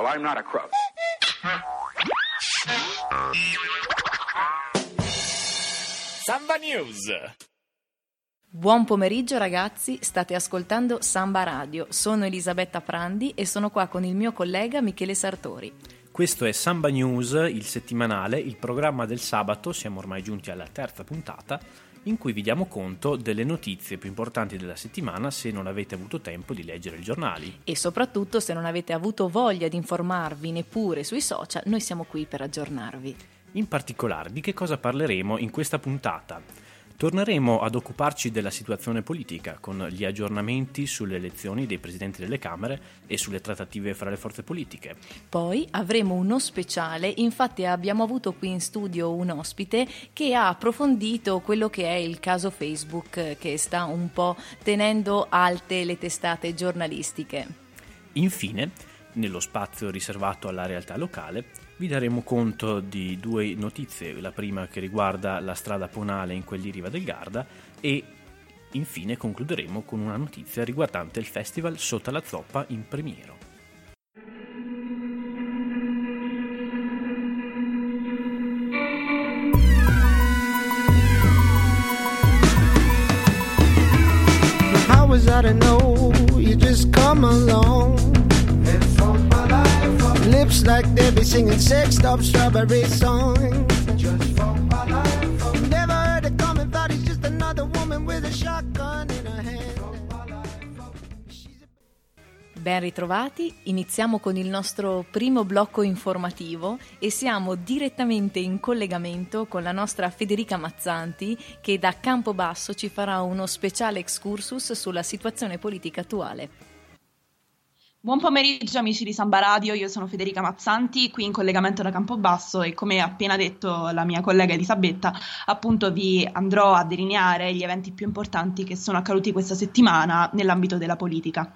Well, I'm not a crook. Samba News. Buon pomeriggio ragazzi, state ascoltando Samba Radio. Sono Elisabetta Prandi e sono qua con il mio collega Michele Sartori. Questo è Samba News, il settimanale, il programma del sabato, siamo ormai giunti alla terza puntata, in cui vi diamo conto delle notizie più importanti della settimana se non avete avuto tempo di leggere i giornali. E soprattutto se non avete avuto voglia di informarvi neppure sui social, noi siamo qui per aggiornarvi. In particolare, di che cosa parleremo in questa puntata? Torneremo ad occuparci della situazione politica con gli aggiornamenti sulle elezioni dei presidenti delle Camere e sulle trattative fra le forze politiche. Poi avremo uno speciale, infatti abbiamo avuto qui in studio un ospite che ha approfondito quello che è il caso Facebook che sta un po' tenendo alte le testate giornalistiche. Infine, nello spazio riservato alla realtà locale, vi daremo conto di due notizie, la prima che riguarda la strada Ponale in quelli Riva del Garda e infine concluderemo con una notizia riguardante il festival Sotto la Zoppa in Premiero. Like they be singing sexed up strawberry songs. Ben ritrovati, iniziamo con il nostro primo blocco informativo e siamo direttamente in collegamento con la nostra Federica Mazzanti che da Campobasso ci farà uno speciale excursus sulla situazione politica attuale. Buon pomeriggio amici di Samba Radio, io sono Federica Mazzanti, qui in collegamento da Campobasso e come appena detto la mia collega Elisabetta, appunto vi andrò a delineare gli eventi più importanti che sono accaduti questa settimana nell'ambito della politica.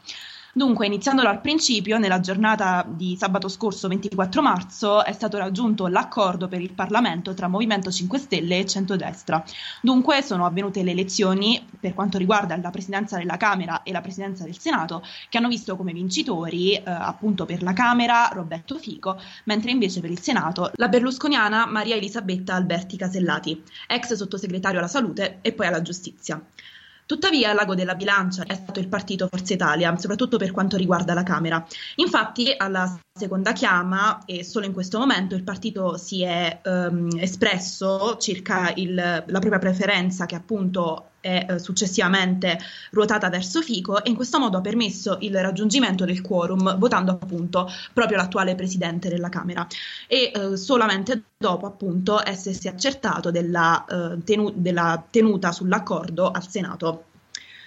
Dunque, iniziando dal principio, nella giornata di sabato scorso 24 marzo è stato raggiunto l'accordo per il Parlamento tra Movimento 5 Stelle e Centrodestra. Dunque sono avvenute le elezioni per quanto riguarda la presidenza della Camera e la presidenza del Senato, che hanno visto come vincitori, eh, appunto per la Camera Roberto Fico, mentre invece per il Senato la berlusconiana Maria Elisabetta Alberti Casellati, ex sottosegretario alla salute e poi alla giustizia. Tuttavia, l'ago della bilancia è stato il partito Forza Italia, soprattutto per quanto riguarda la Camera. Infatti, alla seconda chiama, e solo in questo momento, il partito si è um, espresso circa il, la propria preferenza, che appunto è eh, successivamente ruotata verso Fico, e in questo modo ha permesso il raggiungimento del quorum, votando appunto proprio l'attuale presidente della Camera. E eh, solamente dopo, appunto, essersi accertato della, eh, tenu- della tenuta sull'accordo al Senato.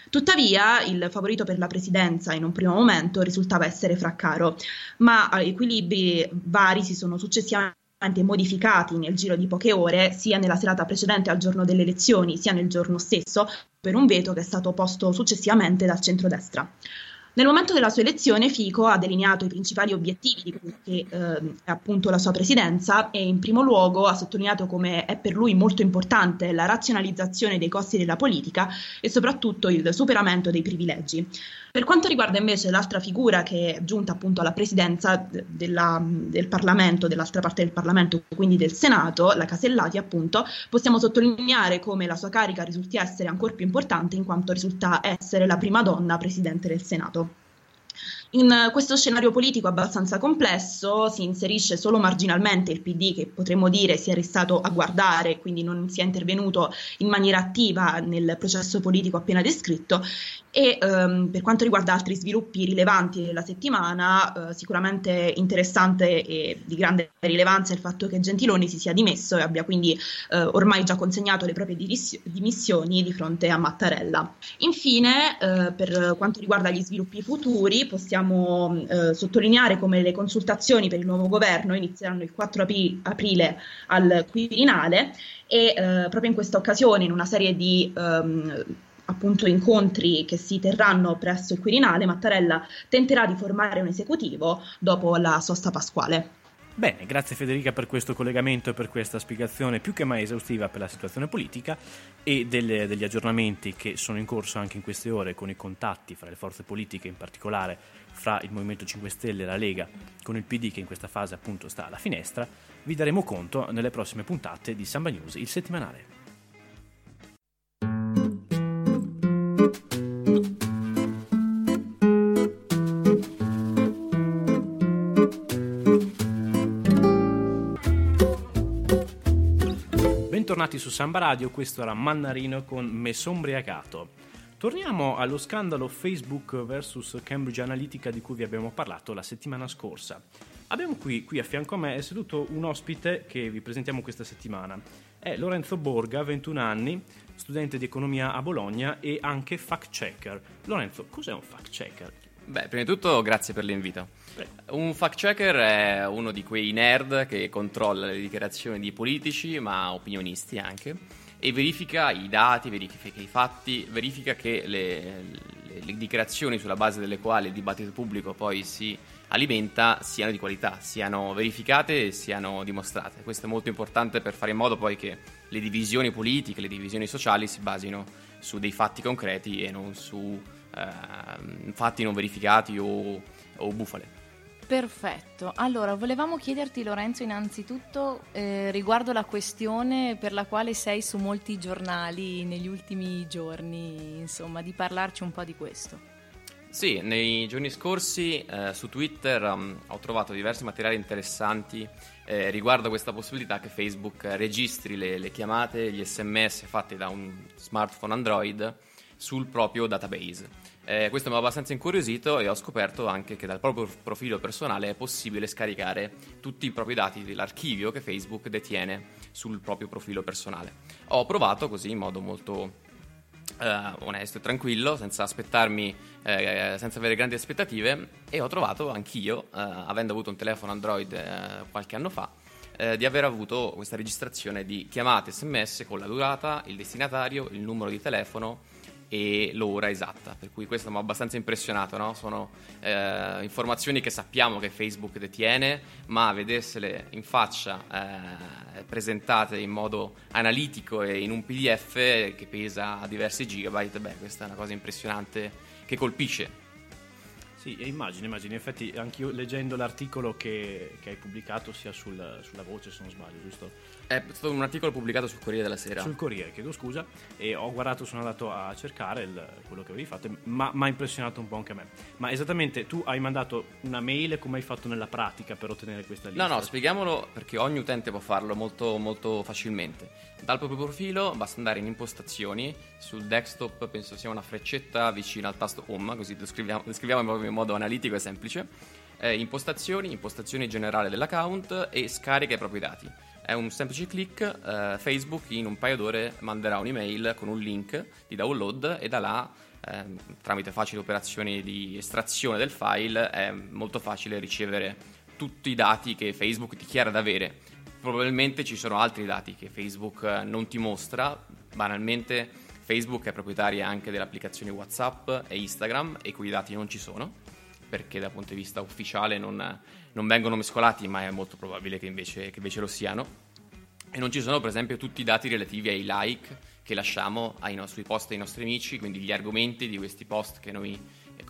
Tuttavia, il favorito per la presidenza in un primo momento risultava essere Fraccaro, ma equilibri vari si sono successivamente modificati nel giro di poche ore, sia nella serata precedente al giorno delle elezioni, sia nel giorno stesso, per un veto che è stato posto successivamente dal centrodestra. Nel momento della sua elezione Fico ha delineato i principali obiettivi di quello che eh, è appunto la sua presidenza e in primo luogo ha sottolineato come è per lui molto importante la razionalizzazione dei costi della politica e soprattutto il superamento dei privilegi. Per quanto riguarda invece l'altra figura che è giunta appunto alla presidenza della, del Parlamento, dell'altra parte del Parlamento, quindi del Senato, la Casellati appunto, possiamo sottolineare come la sua carica risulti essere ancora più importante in quanto risulta essere la prima donna presidente del Senato. In questo scenario politico abbastanza complesso si inserisce solo marginalmente il PD che potremmo dire si è restato a guardare, quindi non si è intervenuto in maniera attiva nel processo politico appena descritto e ehm, per quanto riguarda altri sviluppi rilevanti della settimana, eh, sicuramente interessante e di grande rilevanza il fatto che Gentiloni si sia dimesso e abbia quindi eh, ormai già consegnato le proprie dimissioni di fronte a Mattarella. Infine, eh, per quanto riguarda gli sviluppi futuri, possiamo eh, sottolineare come le consultazioni per il nuovo governo inizieranno il 4 apri- aprile al Quirinale e eh, proprio in questa occasione, in una serie di ehm, appunto incontri che si terranno presso il Quirinale, Mattarella tenterà di formare un esecutivo dopo la sosta pasquale. Bene, grazie Federica per questo collegamento e per questa spiegazione più che mai esaustiva per la situazione politica e delle, degli aggiornamenti che sono in corso anche in queste ore con i contatti fra le forze politiche, in particolare fra il Movimento 5 Stelle e la Lega, con il PD che in questa fase appunto sta alla finestra. Vi daremo conto nelle prossime puntate di Samba News, il settimanale. Bentornati su Samba Radio, questo era Mannarino con Me Sombriagato. Torniamo allo scandalo Facebook vs Cambridge Analytica di cui vi abbiamo parlato la settimana scorsa. Abbiamo qui, qui a fianco a me è seduto un ospite che vi presentiamo questa settimana. È Lorenzo Borga, 21 anni, studente di economia a Bologna e anche fact checker. Lorenzo, cos'è un fact checker? Beh, prima di tutto grazie per l'invito. Un fact checker è uno di quei nerd che controlla le dichiarazioni di politici, ma opinionisti anche, e verifica i dati, verifica i fatti, verifica che le, le, le dichiarazioni sulla base delle quali il dibattito pubblico poi si alimenta siano di qualità, siano verificate e siano dimostrate. Questo è molto importante per fare in modo poi che le divisioni politiche, le divisioni sociali si basino su dei fatti concreti e non su eh, fatti non verificati o, o bufale. Perfetto, allora volevamo chiederti Lorenzo innanzitutto eh, riguardo la questione per la quale sei su molti giornali negli ultimi giorni, insomma, di parlarci un po' di questo. Sì, nei giorni scorsi eh, su Twitter um, ho trovato diversi materiali interessanti eh, riguardo questa possibilità che Facebook registri le, le chiamate, gli sms fatti da un smartphone Android sul proprio database. Eh, questo mi ha abbastanza incuriosito e ho scoperto anche che dal proprio profilo personale è possibile scaricare tutti i propri dati dell'archivio che Facebook detiene sul proprio profilo personale. Ho provato così in modo molto Uh, onesto e tranquillo, senza aspettarmi, eh, senza avere grandi aspettative, e ho trovato anch'io, uh, avendo avuto un telefono Android uh, qualche anno fa, di aver avuto questa registrazione di chiamate sms con la durata, il destinatario, il numero di telefono e l'ora esatta, per cui questo mi ha abbastanza impressionato, no? sono eh, informazioni che sappiamo che Facebook detiene, ma vedersele in faccia eh, presentate in modo analitico e in un PDF che pesa diversi gigabyte, beh questa è una cosa impressionante che colpisce sì, immagino, immagino. In effetti, anche leggendo l'articolo che, che hai pubblicato, sia sul, sulla voce, se non sbaglio, giusto? È stato un articolo pubblicato sul Corriere della Sera. Sul Corriere, chiedo scusa. E ho guardato, sono andato a cercare il, quello che avevi fatto, ma mi ha impressionato un po' anche a me. Ma esattamente, tu hai mandato una mail, come hai fatto nella pratica per ottenere questa lista? No, no, spieghiamolo perché ogni utente può farlo molto, molto facilmente. Dal proprio profilo basta andare in impostazioni, sul desktop penso sia una freccetta vicino al tasto home, così descriviamo, descriviamo in modo analitico e semplice. Eh, impostazioni, impostazioni generale dell'account e scarica i propri dati. È un semplice clic, eh, Facebook in un paio d'ore manderà un'email con un link di download e da là, eh, tramite facili operazioni di estrazione del file, è molto facile ricevere tutti i dati che Facebook ti chiede di avere. Probabilmente ci sono altri dati che Facebook eh, non ti mostra, banalmente Facebook è proprietaria anche delle applicazioni WhatsApp e Instagram e quei dati non ci sono perché dal punto di vista ufficiale non, non vengono mescolati, ma è molto probabile che invece, che invece, lo siano. E non ci sono, per esempio, tutti i dati relativi ai like che lasciamo ai nostri post ai nostri amici, quindi gli argomenti di questi post noi,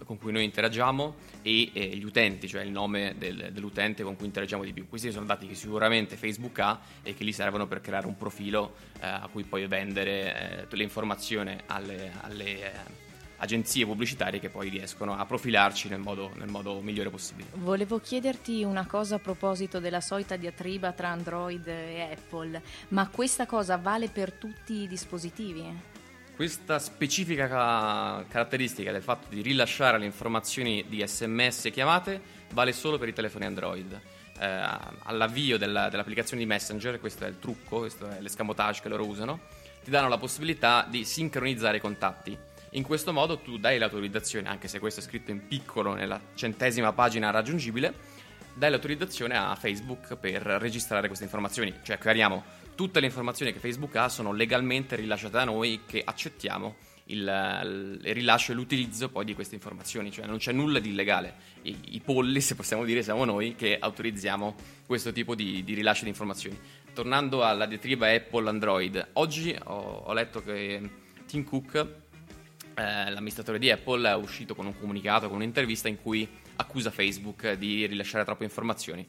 con cui noi interagiamo e eh, gli utenti, cioè il nome del, dell'utente con cui interagiamo di più. Questi sono dati che sicuramente Facebook ha e che gli servono per creare un profilo eh, a cui poi vendere eh, le informazioni alle, alle eh, agenzie pubblicitarie che poi riescono a profilarci nel modo, nel modo, migliore possibile. Volevo chiederti una cosa a proposito della solita diatriba tra Android e Apple, ma questa cosa vale per tutti i dispositivi? Questa specifica caratteristica del fatto di rilasciare le informazioni di sms e chiamate vale solo per i telefoni Android. Eh, all'avvio della, dell'applicazione di Messenger, questo è il trucco, questo è l'escamotage che loro usano, ti danno la possibilità di sincronizzare i contatti in questo modo tu dai l'autorizzazione, anche se questo è scritto in piccolo nella centesima pagina raggiungibile, dai l'autorizzazione a Facebook per registrare queste informazioni. Cioè, chiariamo, tutte le informazioni che Facebook ha sono legalmente rilasciate da noi che accettiamo il, il rilascio e l'utilizzo poi di queste informazioni, cioè non c'è nulla di illegale. I, i polli, se possiamo dire, siamo noi che autorizziamo questo tipo di, di rilascio di informazioni. Tornando alla diatriba Apple-Android, oggi ho, ho letto che Tim Cook, eh, l'amministratore di Apple, è uscito con un comunicato, con un'intervista in cui accusa Facebook di rilasciare troppe informazioni.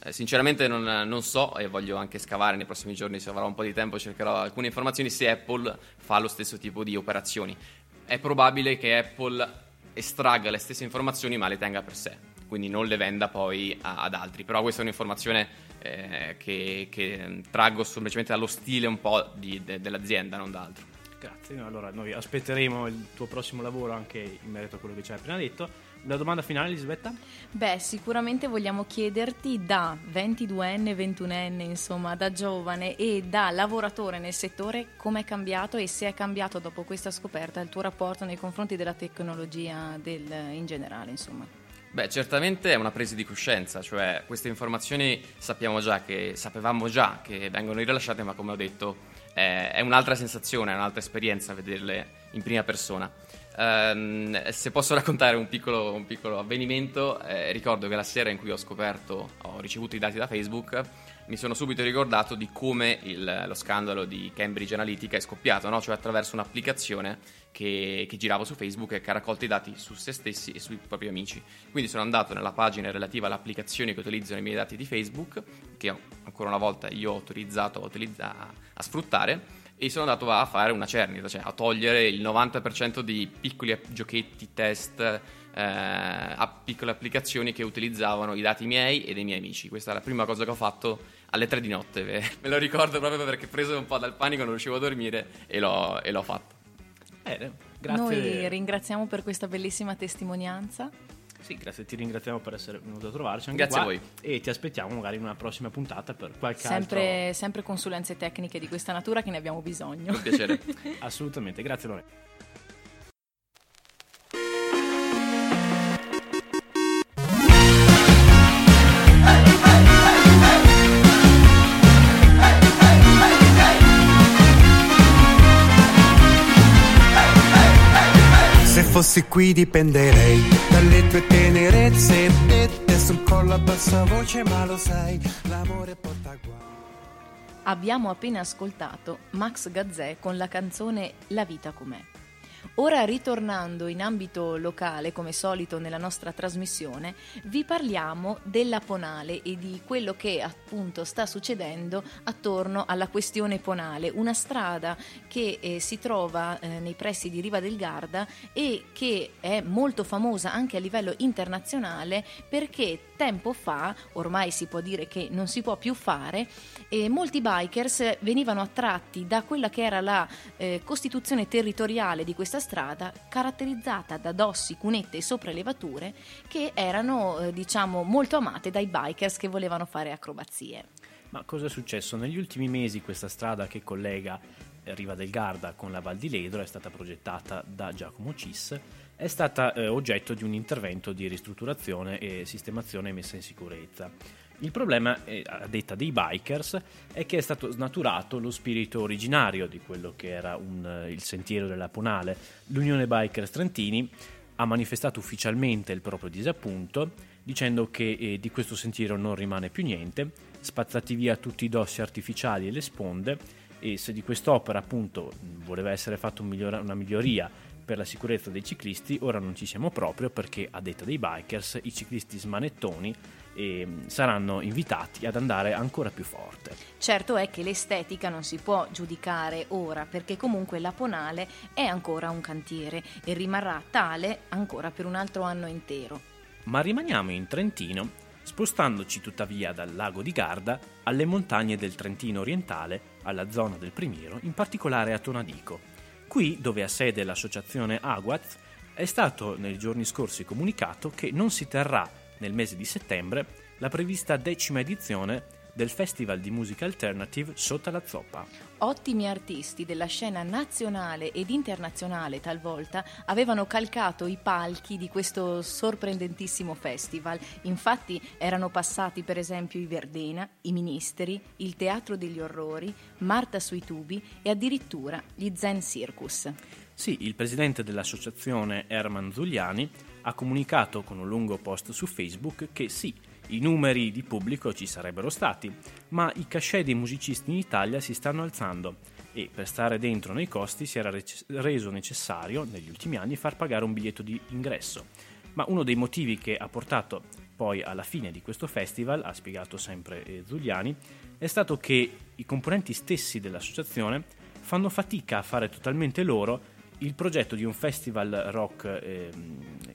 Eh, sinceramente non, non, so e voglio anche scavare nei prossimi giorni, se avrò un po' di tempo cercherò alcune informazioni se Apple fa lo stesso tipo di operazioni. È probabile che Apple estragga le stesse informazioni ma le tenga per sé, quindi non le venda poi a, ad altri. Però questa è un'informazione eh, che, che, traggo semplicemente dallo stile un po' di, de, dell'azienda, non da altro. Grazie, allora noi aspetteremo il tuo prossimo lavoro anche in merito a quello che ci hai appena detto. La domanda finale, Elisabetta? Beh, sicuramente vogliamo chiederti da 22enne, 21enne, insomma, da giovane e da lavoratore nel settore, come è cambiato e se è cambiato dopo questa scoperta il tuo rapporto nei confronti della tecnologia del, in generale, insomma. Beh, certamente è una presa di coscienza, cioè queste informazioni sappiamo già che, sapevamo già che vengono rilasciate, ma come ho detto è, è un'altra sensazione, è un'altra esperienza vederle in prima persona. Um, se posso raccontare un piccolo, un piccolo avvenimento, eh, ricordo che la sera in cui ho scoperto, ho ricevuto i dati da Facebook, mi sono subito ricordato di come il, lo scandalo di Cambridge Analytica è scoppiato, no? cioè attraverso un'applicazione che, che, girava su Facebook e che ha raccolto i dati su se stessi e sui propri amici. Quindi sono andato nella pagina relativa alle applicazioni che utilizzano i miei dati di Facebook, che ancora una volta io ho autorizzato a, utilizza- a sfruttare e sono andato a fare una cernita, cioè a togliere il 90% di piccoli giochetti, test, eh, a piccole applicazioni che utilizzavano i dati miei e dei miei amici. Questa è la prima cosa che ho fatto alle 3 di notte, me lo ricordo proprio perché preso un po' dal panico non riuscivo a dormire e l'ho, e l'ho fatto. Bene, grazie. Noi ringraziamo per questa bellissima testimonianza. Sì, grazie, ti ringraziamo per essere venuto a trovarci. Anche grazie qua, a voi. E ti aspettiamo magari in una prossima puntata per qualche sempre, altro. Sempre consulenze tecniche di questa natura che ne abbiamo bisogno. Con piacere. Assolutamente, grazie Lore. Se qui dipenderei dalle tue tenerezze e te sul collo a bassa voce, ma lo sai, l'amore porta guai. Abbiamo appena ascoltato Max Gazzè con la canzone La vita com'è. Ora ritornando in ambito locale, come solito nella nostra trasmissione, vi parliamo della Ponale e di quello che appunto sta succedendo attorno alla questione Ponale, una strada che eh, si trova eh, nei pressi di Riva del Garda e che è molto famosa anche a livello internazionale perché tempo fa, ormai si può dire che non si può più fare, eh, molti bikers venivano attratti da quella che era la eh, costituzione territoriale di questa strada, caratterizzata da dossi, cunette e sopraelevature che erano eh, diciamo molto amate dai bikers che volevano fare acrobazie. Ma cosa è successo? Negli ultimi mesi questa strada che collega Riva del Garda con la Val di Ledro è stata progettata da Giacomo Cis è stata eh, oggetto di un intervento di ristrutturazione e sistemazione e messa in sicurezza. Il problema, eh, a detta dei bikers, è che è stato snaturato lo spirito originario di quello che era un, il sentiero della Ponale. L'Unione Bikers Trentini ha manifestato ufficialmente il proprio disappunto, dicendo che eh, di questo sentiero non rimane più niente, spazzati via tutti i dossi artificiali e le sponde, e se di quest'opera appunto voleva essere fatta un migliora, una miglioria per la sicurezza dei ciclisti, ora non ci siamo proprio perché a detta dei bikers i ciclisti smanettoni eh, saranno invitati ad andare ancora più forte. Certo è che l'estetica non si può giudicare ora perché comunque la Ponale è ancora un cantiere e rimarrà tale ancora per un altro anno intero. Ma rimaniamo in Trentino spostandoci tuttavia dal lago di Garda alle montagne del Trentino orientale, alla zona del Primiero, in particolare a Tonadico. Qui, dove ha sede l'associazione Aguaz, è stato nei giorni scorsi comunicato che non si terrà nel mese di settembre la prevista decima edizione del Festival di musica alternative Sotto la Zoppa. Ottimi artisti della scena nazionale ed internazionale talvolta avevano calcato i palchi di questo sorprendentissimo festival. Infatti erano passati per esempio i Verdena, i Ministeri, il Teatro degli Orrori, Marta sui tubi e addirittura gli Zen Circus. Sì, il presidente dell'associazione Herman Zuliani ha comunicato con un lungo post su Facebook che sì, i numeri di pubblico ci sarebbero stati, ma i cachet dei musicisti in Italia si stanno alzando e per stare dentro nei costi si era reso necessario negli ultimi anni far pagare un biglietto di ingresso. Ma uno dei motivi che ha portato poi alla fine di questo festival, ha spiegato sempre eh, Zuliani, è stato che i componenti stessi dell'associazione fanno fatica a fare totalmente loro il progetto di un festival rock eh,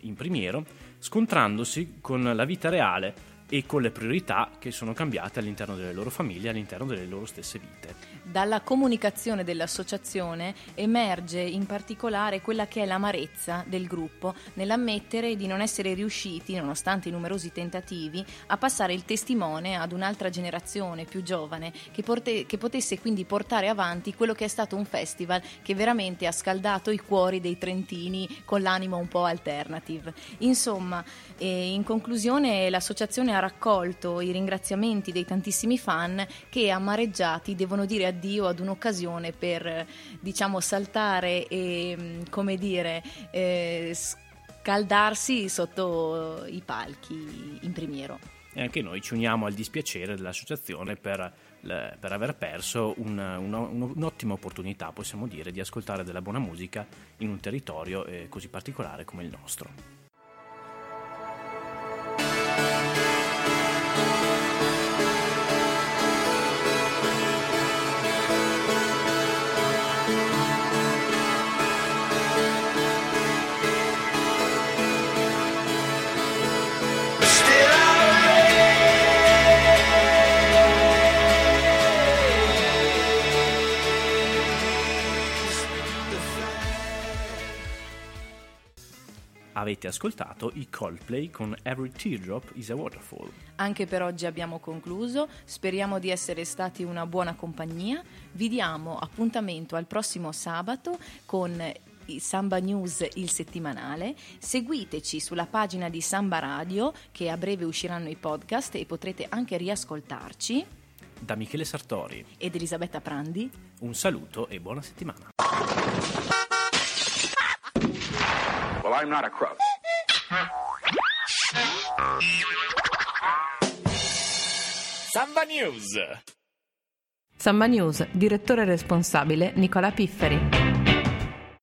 in primiero, scontrandosi con la vita reale e con le priorità che sono cambiate all'interno delle loro famiglie, all'interno delle loro stesse vite. Dalla comunicazione dell'associazione emerge in particolare quella che è l'amarezza del gruppo nell'ammettere di non essere riusciti, nonostante i numerosi tentativi, a passare il testimone ad un'altra generazione più giovane che, porte, che potesse quindi portare avanti quello che è stato un festival che veramente ha scaldato i cuori dei trentini con l'animo un po' alternative. Insomma, eh, in conclusione l'associazione ha raccolto i ringraziamenti dei tantissimi fan che amareggiati devono dire addio ad un'occasione per diciamo saltare e come dire eh, scaldarsi sotto i palchi in primiero. E anche noi ci uniamo al dispiacere dell'associazione per, per aver perso un, un, un'ottima opportunità, possiamo dire, di ascoltare della buona musica in un territorio eh, così particolare come il nostro. Avete ascoltato i Coldplay con Every Teardrop is a Waterfall. Anche per oggi abbiamo concluso, speriamo di essere stati una buona compagnia. Vi diamo appuntamento al prossimo sabato con Samba News il settimanale. Seguiteci sulla pagina di Samba Radio che a breve usciranno i podcast e potrete anche riascoltarci. Da Michele Sartori ed Elisabetta Prandi. Un saluto e buona settimana. Well, I'm not a crook. Samba News. Samba News, direttore responsabile Nicola Pifferi.